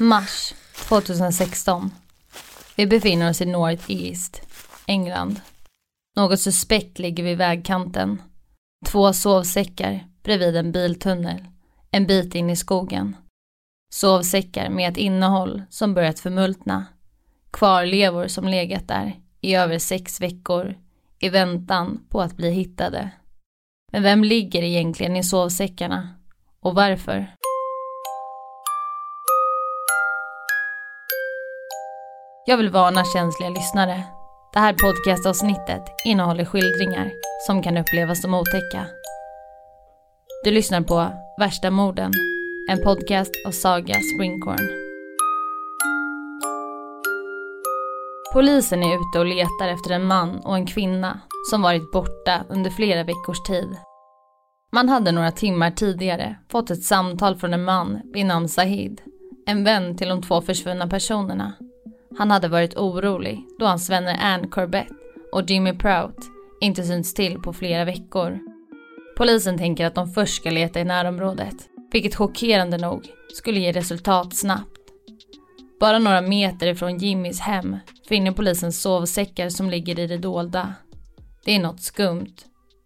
Mars 2016. Vi befinner oss i North East, England. Något suspekt ligger vid vägkanten. Två sovsäckar bredvid en biltunnel, en bit in i skogen. Sovsäckar med ett innehåll som börjat förmultna. Kvarlevor som legat där i över sex veckor i väntan på att bli hittade. Men vem ligger egentligen i sovsäckarna? Och varför? Jag vill varna känsliga lyssnare. Det här podcastavsnittet innehåller skildringar som kan upplevas som otäcka. Du lyssnar på Värsta morden, en podcast av Saga Springcorn. Polisen är ute och letar efter en man och en kvinna som varit borta under flera veckors tid. Man hade några timmar tidigare fått ett samtal från en man vid namn Sahid, en vän till de två försvunna personerna. Han hade varit orolig då hans vänner Anne Corbett och Jimmy Prout inte synts till på flera veckor. Polisen tänker att de först ska leta i närområdet, vilket chockerande nog skulle ge resultat snabbt. Bara några meter ifrån Jimmys hem finner polisen sovsäckar som ligger i det dolda. Det är något skumt,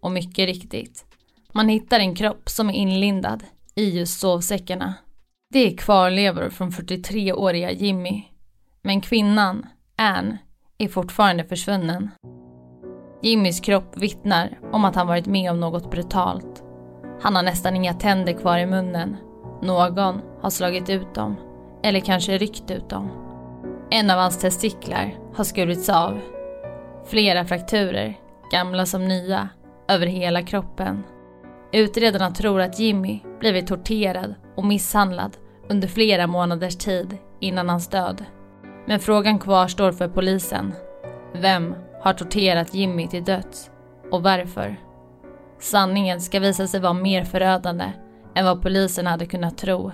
och mycket riktigt. Man hittar en kropp som är inlindad i just sovsäckarna. Det är kvarlevor från 43-åriga Jimmy men kvinnan, Anne, är fortfarande försvunnen. Jimmys kropp vittnar om att han varit med om något brutalt. Han har nästan inga tänder kvar i munnen. Någon har slagit ut dem. Eller kanske ryckt ut dem. En av hans testiklar har skurits av. Flera frakturer, gamla som nya, över hela kroppen. Utredarna tror att Jimmy blivit torterad och misshandlad under flera månaders tid innan hans död. Men frågan kvarstår för polisen. Vem har torterat Jimmy till döds? Och varför? Sanningen ska visa sig vara mer förödande än vad polisen hade kunnat tro.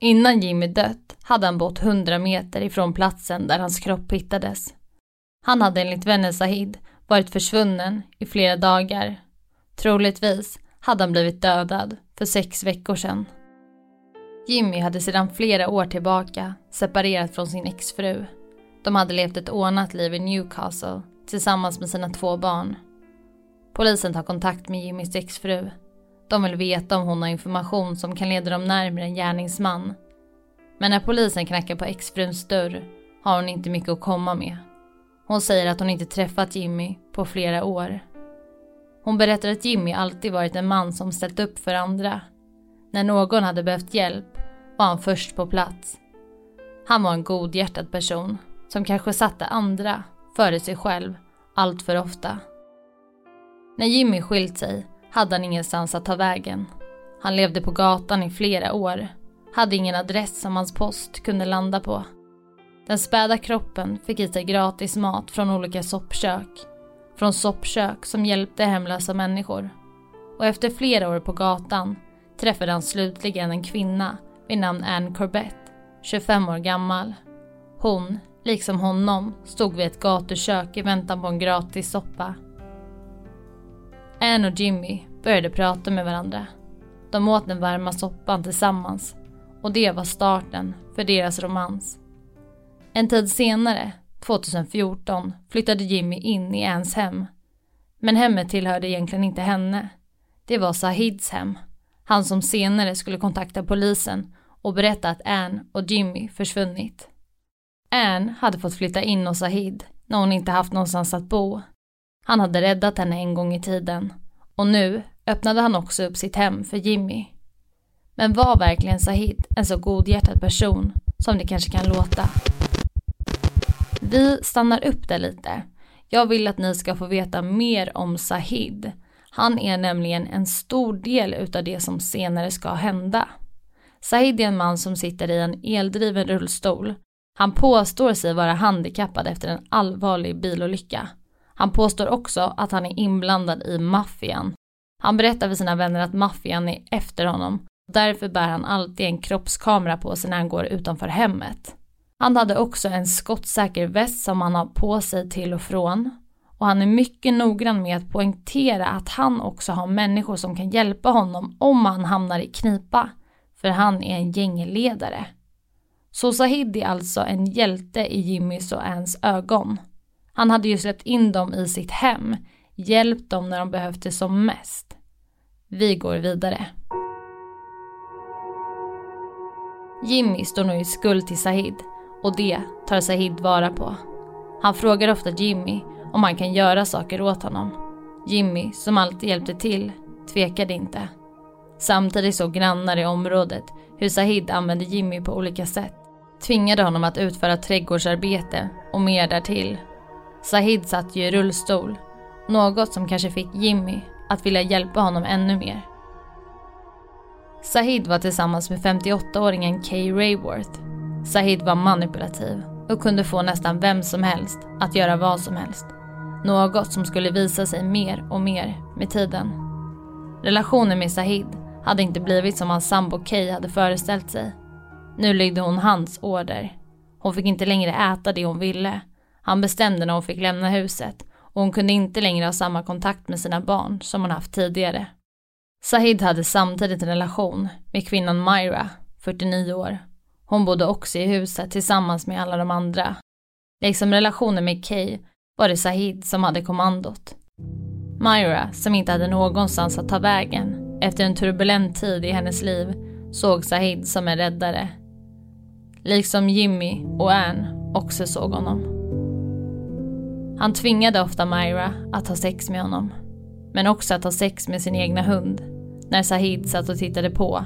Innan Jimmy dött hade han bott 100 meter ifrån platsen där hans kropp hittades. Han hade enligt vännen Sahid varit försvunnen i flera dagar. Troligtvis hade han blivit dödad för sex veckor sedan. Jimmy hade sedan flera år tillbaka separerat från sin exfru. De hade levt ett ordnat liv i Newcastle tillsammans med sina två barn. Polisen tar kontakt med Jimmys exfru. De vill veta om hon har information som kan leda dem närmare en gärningsman. Men när polisen knackar på exfruns dörr har hon inte mycket att komma med. Hon säger att hon inte träffat Jimmy på flera år. Hon berättar att Jimmy alltid varit en man som ställt upp för andra. När någon hade behövt hjälp var han först på plats. Han var en godhjärtad person som kanske satte andra före sig själv allt för ofta. När Jimmy skilt sig hade han ingenstans att ta vägen. Han levde på gatan i flera år, hade ingen adress som hans post kunde landa på. Den späda kroppen fick i sig gratis mat från olika soppkök. Från soppkök som hjälpte hemlösa människor. Och efter flera år på gatan träffade han slutligen en kvinna vid namn Anne Corbett, 25 år gammal. Hon, liksom honom, stod vid ett gatukök i väntan på en gratis soppa. Anne och Jimmy började prata med varandra. De åt den varma soppan tillsammans och det var starten för deras romans. En tid senare, 2014, flyttade Jimmy in i Anns hem. Men hemmet tillhörde egentligen inte henne. Det var Sahids hem. Han som senare skulle kontakta polisen och berätta att Ann och Jimmy försvunnit. Ann hade fått flytta in hos Sahid när hon inte haft någonstans att bo. Han hade räddat henne en gång i tiden och nu öppnade han också upp sitt hem för Jimmy. Men var verkligen Sahid en så godhjärtad person som det kanske kan låta? Vi stannar upp där lite. Jag vill att ni ska få veta mer om Sahid. Han är nämligen en stor del utav det som senare ska hända. Said är en man som sitter i en eldriven rullstol. Han påstår sig vara handikappad efter en allvarlig bilolycka. Han påstår också att han är inblandad i maffian. Han berättar för sina vänner att maffian är efter honom. Därför bär han alltid en kroppskamera på sig när han går utanför hemmet. Han hade också en skottsäker väst som han har på sig till och från. Och han är mycket noggrann med att poängtera att han också har människor som kan hjälpa honom om han hamnar i knipa. för han är en gängledare. Så Sahid är alltså en hjälte i Jimmys och Anns ögon. Han hade ju släppt in dem i sitt hem, hjälpt dem när de behövde som mest. Vi går vidare. Jimmy står nu i skuld till Sahid och det tar Sahid vara på. Han frågar ofta Jimmy om han kan göra saker åt honom. Jimmy, som alltid hjälpte till, tvekade inte. Samtidigt såg grannar i området hur Sahid använde Jimmy på olika sätt. Tvingade honom att utföra trädgårdsarbete och mer därtill. Sahid satt ju i rullstol, något som kanske fick Jimmy att vilja hjälpa honom ännu mer. Sahid var tillsammans med 58-åringen Kay Rayworth. Sahid var manipulativ och kunde få nästan vem som helst att göra vad som helst. Något som skulle visa sig mer och mer med tiden. Relationen med Sahid hade inte blivit som hans sambo Kay hade föreställt sig. Nu lydde hon hans order. Hon fick inte längre äta det hon ville. Han bestämde när hon fick lämna huset och hon kunde inte längre ha samma kontakt med sina barn som hon haft tidigare. Sahid hade samtidigt en relation med kvinnan Myra, 49 år. Hon bodde också i huset tillsammans med alla de andra. Liksom relationen med Kay var det Sahid som hade kommandot. Myra, som inte hade någonstans att ta vägen efter en turbulent tid i hennes liv, såg Sahid som en räddare. Liksom Jimmy och Ann också såg honom. Han tvingade ofta Myra att ha sex med honom. Men också att ha sex med sin egna hund. När Sahid satt och tittade på.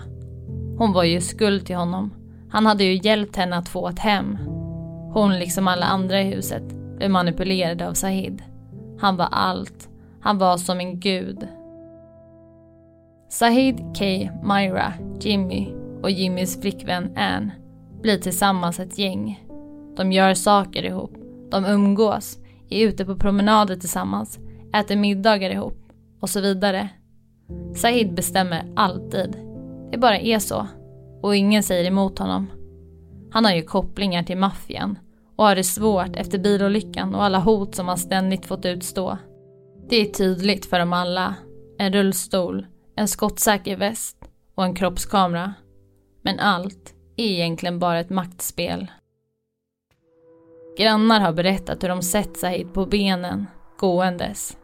Hon var ju skuld till honom. Han hade ju hjälpt henne att få ett hem. Hon, liksom alla andra i huset, blev manipulerade av Sahid. Han var allt. Han var som en gud. Sahid, Kay, Myra, Jimmy och Jimmys flickvän Ann blir tillsammans ett gäng. De gör saker ihop. De umgås, är ute på promenader tillsammans, äter middagar ihop och så vidare. Sahid bestämmer alltid. Det bara är så. Och ingen säger emot honom. Han har ju kopplingar till maffian och har det svårt efter bilolyckan och alla hot som han ständigt fått utstå. Det är tydligt för dem alla. En rullstol, en skottsäker väst och en kroppskamera. Men allt är egentligen bara ett maktspel. Grannar har berättat hur de sett Sahid på benen, gåendes.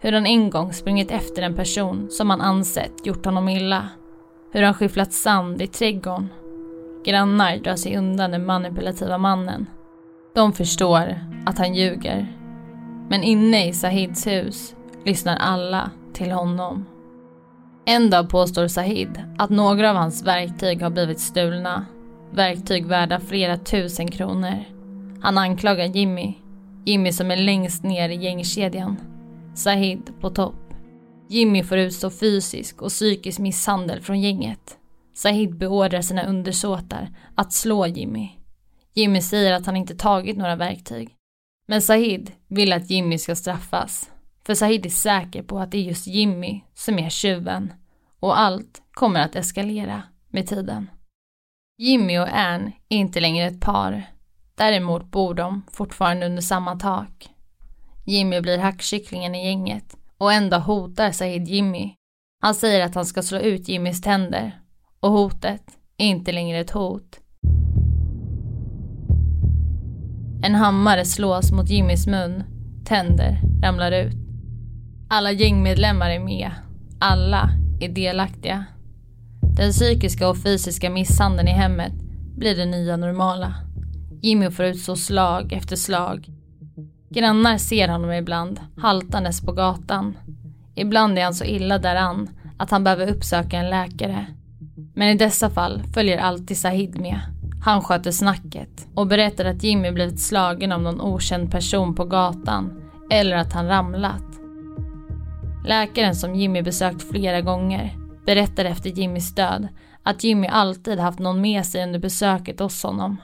Hur han en gång sprungit efter en person som han ansett gjort honom illa. Hur han skyfflat sand i trädgården. Grannar drar sig undan den manipulativa mannen. De förstår att han ljuger. Men inne i Sahids hus lyssnar alla till honom. En dag påstår Sahid att några av hans verktyg har blivit stulna. Verktyg värda flera tusen kronor. Han anklagar Jimmy. Jimmy som är längst ner i gängkedjan. Sahid på topp. Jimmy får utstå fysisk och psykisk misshandel från gänget. Sahid beordrar sina undersåtar att slå Jimmy. Jimmy säger att han inte tagit några verktyg. Men Sahid vill att Jimmy ska straffas. För Sahid är säker på att det är just Jimmy som är tjuven. Och allt kommer att eskalera med tiden. Jimmy och Ann är inte längre ett par. Däremot bor de fortfarande under samma tak. Jimmy blir hackkycklingen i gänget och en dag hotar Sahid Jimmy. Han säger att han ska slå ut Jimmys tänder och hotet är inte längre ett hot. En hammare slås mot Jimmys mun, tänder ramlar ut. Alla gängmedlemmar är med. Alla är delaktiga. Den psykiska och fysiska misshandeln i hemmet blir det nya normala. Jimmy får utstå slag efter slag. Grannar ser honom ibland, haltandes på gatan. Ibland är han så illa däran att han behöver uppsöka en läkare. Men i dessa fall följer alltid Sahid med. Han sköter snacket och berättar att Jimmy blivit slagen av någon okänd person på gatan eller att han ramlat. Läkaren som Jimmy besökt flera gånger berättar efter Jimmys död att Jimmy alltid haft någon med sig under besöket hos honom.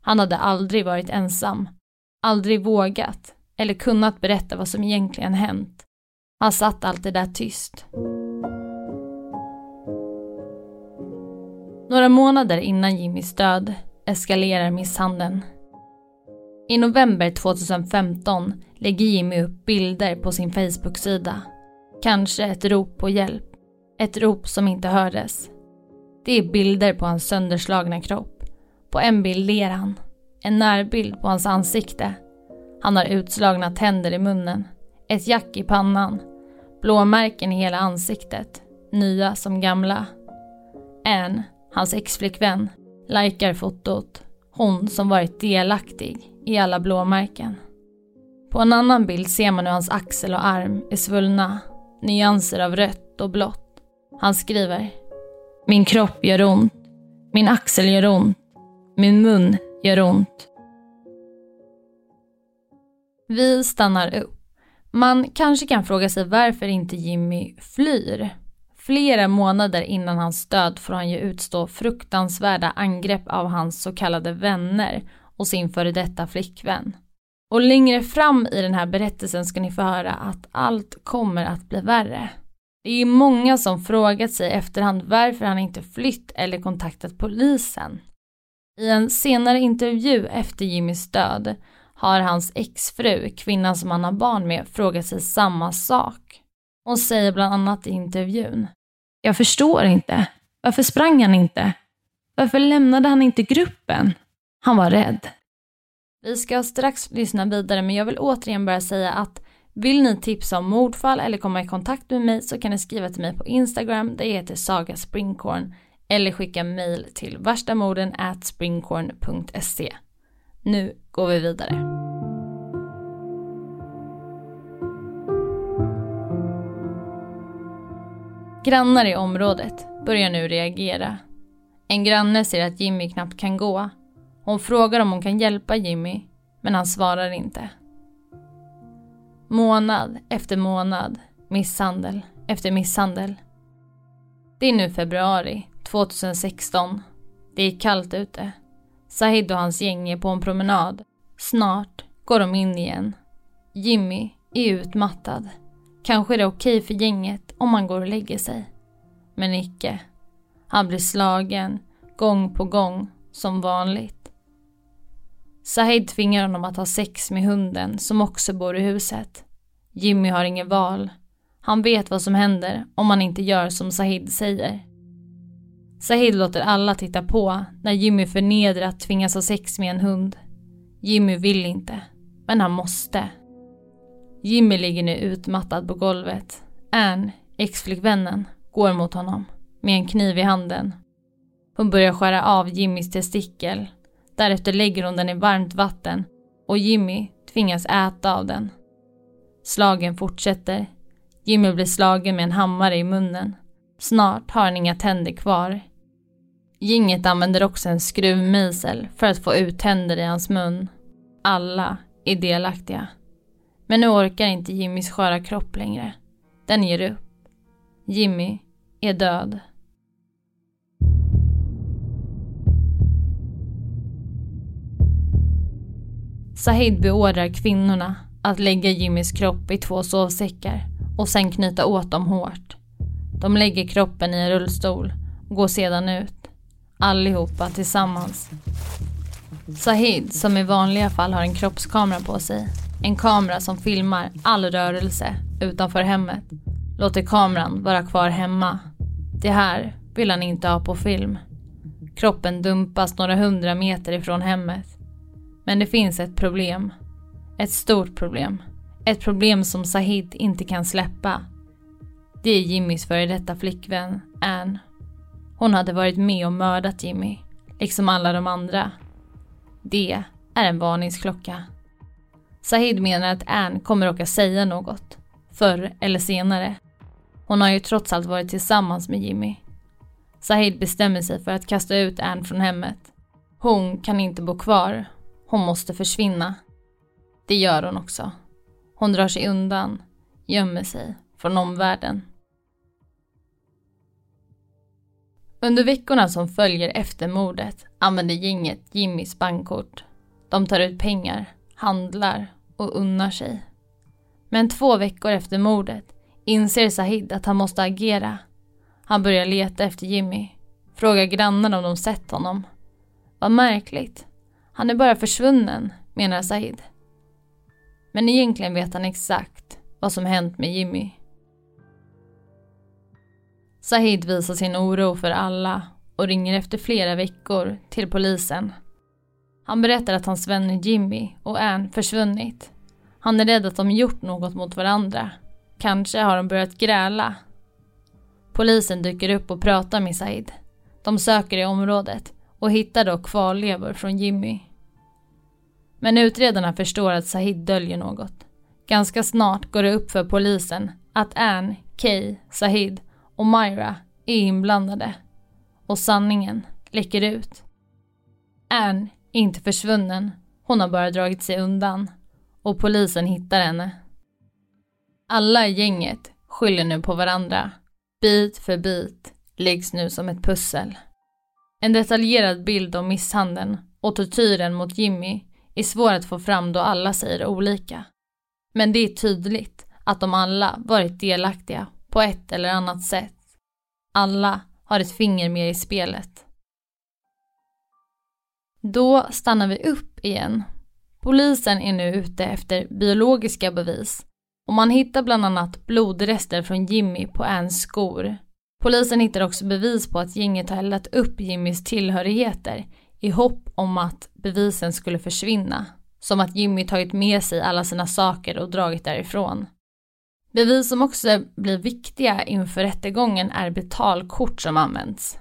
Han hade aldrig varit ensam, aldrig vågat eller kunnat berätta vad som egentligen hänt. Han satt alltid där tyst. Några månader innan Jimmys död eskalerar misshandeln. I november 2015 lägger Jimmy upp bilder på sin Facebook-sida. Kanske ett rop på hjälp. Ett rop som inte hördes. Det är bilder på hans sönderslagna kropp. På en bild ler han. En närbild på hans ansikte. Han har utslagna tänder i munnen. Ett jack i pannan. Blåmärken i hela ansiktet. Nya som gamla. Anne, hans exflickvän, likar fotot. Hon som varit delaktig i alla blåmärken. På en annan bild ser man hur hans axel och arm är svullna. Nyanser av rött och blått. Han skriver Min kropp gör ont. Min axel gör ont. Min mun gör ont. Vi stannar upp. Man kanske kan fråga sig varför inte Jimmy flyr. Flera månader innan hans död får han ju utstå fruktansvärda angrepp av hans så kallade vänner och sin före detta flickvän. Och längre fram i den här berättelsen ska ni få höra att allt kommer att bli värre. Det är många som frågat sig efterhand varför han inte flytt eller kontaktat polisen. I en senare intervju efter Jimmys död har hans exfru, kvinnan som han har barn med, frågat sig samma sak. Hon säger bland annat i intervjun. Jag förstår inte. Varför sprang han inte? Varför lämnade han inte gruppen? Han var rädd. Vi ska strax lyssna vidare men jag vill återigen bara säga att vill ni tipsa om mordfall eller komma i kontakt med mig så kan ni skriva till mig på Instagram där jag heter Saga Springkorn eller skicka mail till varstamorden springkorn.se. Nu går vi vidare. Grannar i området börjar nu reagera. En granne ser att Jimmy knappt kan gå. Hon frågar om hon kan hjälpa Jimmy, men han svarar inte. Månad efter månad, misshandel efter misshandel. Det är nu februari 2016. Det är kallt ute. Sahid och hans gäng är på en promenad. Snart går de in igen. Jimmy är utmattad. Kanske är det okej för gänget om han går och lägger sig. Men icke. Han blir slagen, gång på gång, som vanligt. Sahid tvingar honom att ha sex med hunden som också bor i huset. Jimmy har inget val. Han vet vad som händer om man inte gör som Sahid säger. Sahid låter alla titta på när Jimmy förnedrat tvingas ha sex med en hund. Jimmy vill inte, men han måste. Jimmy ligger nu utmattad på golvet. Ann, exflickvännen, går mot honom med en kniv i handen. Hon börjar skära av Jimmys testikel. Därefter lägger hon den i varmt vatten och Jimmy tvingas äta av den. Slagen fortsätter. Jimmy blir slagen med en hammare i munnen. Snart har han inga tänder kvar. Gänget använder också en skruvmejsel för att få ut tänder i hans mun. Alla är delaktiga. Men nu orkar inte Jimmys sköra kropp längre. Den ger upp. Jimmy är död. Sahid beordrar kvinnorna att lägga Jimmys kropp i två sovsäckar och sen knyta åt dem hårt. De lägger kroppen i en rullstol och går sedan ut. Allihopa tillsammans. Sahid, som i vanliga fall har en kroppskamera på sig, en kamera som filmar all rörelse utanför hemmet, låter kameran vara kvar hemma. Det här vill han inte ha på film. Kroppen dumpas några hundra meter ifrån hemmet. Men det finns ett problem. Ett stort problem. Ett problem som Sahid inte kan släppa. Det är Jimmys före detta flickvän, Ann. Hon hade varit med och mördat Jimmy, liksom alla de andra. Det är en varningsklocka. Sahid menar att Ann kommer råka säga något, förr eller senare. Hon har ju trots allt varit tillsammans med Jimmy. Sahid bestämmer sig för att kasta ut Ann från hemmet. Hon kan inte bo kvar. Hon måste försvinna. Det gör hon också. Hon drar sig undan, gömmer sig från omvärlden. Under veckorna som följer efter mordet använder gänget Jimmys bankkort. De tar ut pengar, handlar och unnar sig. Men två veckor efter mordet inser Sahid att han måste agera. Han börjar leta efter Jimmy. Frågar grannarna om de sett honom. Vad märkligt. Han är bara försvunnen, menar Sahid. Men egentligen vet han exakt vad som hänt med Jimmy. Sahid visar sin oro för alla och ringer efter flera veckor till polisen. Han berättar att hans vänner Jimmy och Ann försvunnit. Han är rädd att de gjort något mot varandra. Kanske har de börjat gräla. Polisen dyker upp och pratar med Said. De söker i området och hittar då kvarlevor från Jimmy. Men utredarna förstår att Sahid döljer något. Ganska snart går det upp för polisen att Ann, Kay, Sahid och Myra är inblandade. Och sanningen läcker ut. Ann är inte försvunnen, hon har bara dragit sig undan. Och polisen hittar henne. Alla i gänget skyller nu på varandra. Bit för bit läggs nu som ett pussel. En detaljerad bild om misshandeln och tortyren mot Jimmy är svår att få fram då alla säger olika. Men det är tydligt att de alla varit delaktiga på ett eller annat sätt. Alla har ett finger med i spelet. Då stannar vi upp igen. Polisen är nu ute efter biologiska bevis och man hittar bland annat blodrester från Jimmy på Anns skor. Polisen hittar också bevis på att gänget har eldat upp Jimmys tillhörigheter i hopp om att bevisen skulle försvinna. Som att Jimmy tagit med sig alla sina saker och dragit därifrån. Bevis som också blir viktiga inför rättegången är betalkort som används.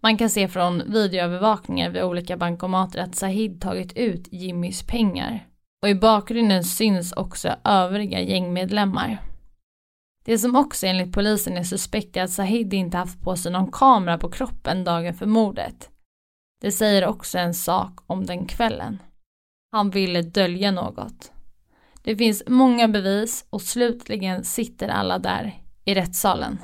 Man kan se från videoövervakningar vid olika bankomater att Sahid tagit ut Jimmys pengar. Och i bakgrunden syns också övriga gängmedlemmar. Det som också enligt polisen är suspekt är att Sahid inte haft på sig någon kamera på kroppen dagen för mordet. Det säger också en sak om den kvällen. Han ville dölja något. Det finns många bevis och slutligen sitter alla där i rättssalen.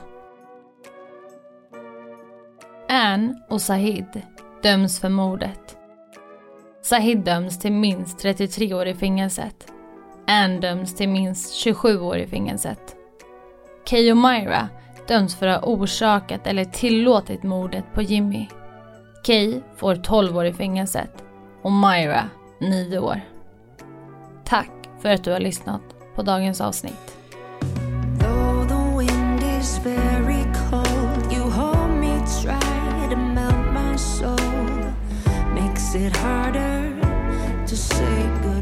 Ann och Sahid döms för mordet. Sahid döms till minst 33 år i fängelset. Ann döms till minst 27 år i fängelset. Kay och Myra döms för att ha orsakat eller tillåtit mordet på Jimmy. Kay får 12 år i fängelset och Myra 9 år. Tack för att du har lyssnat på dagens avsnitt. It harder to say goodbye.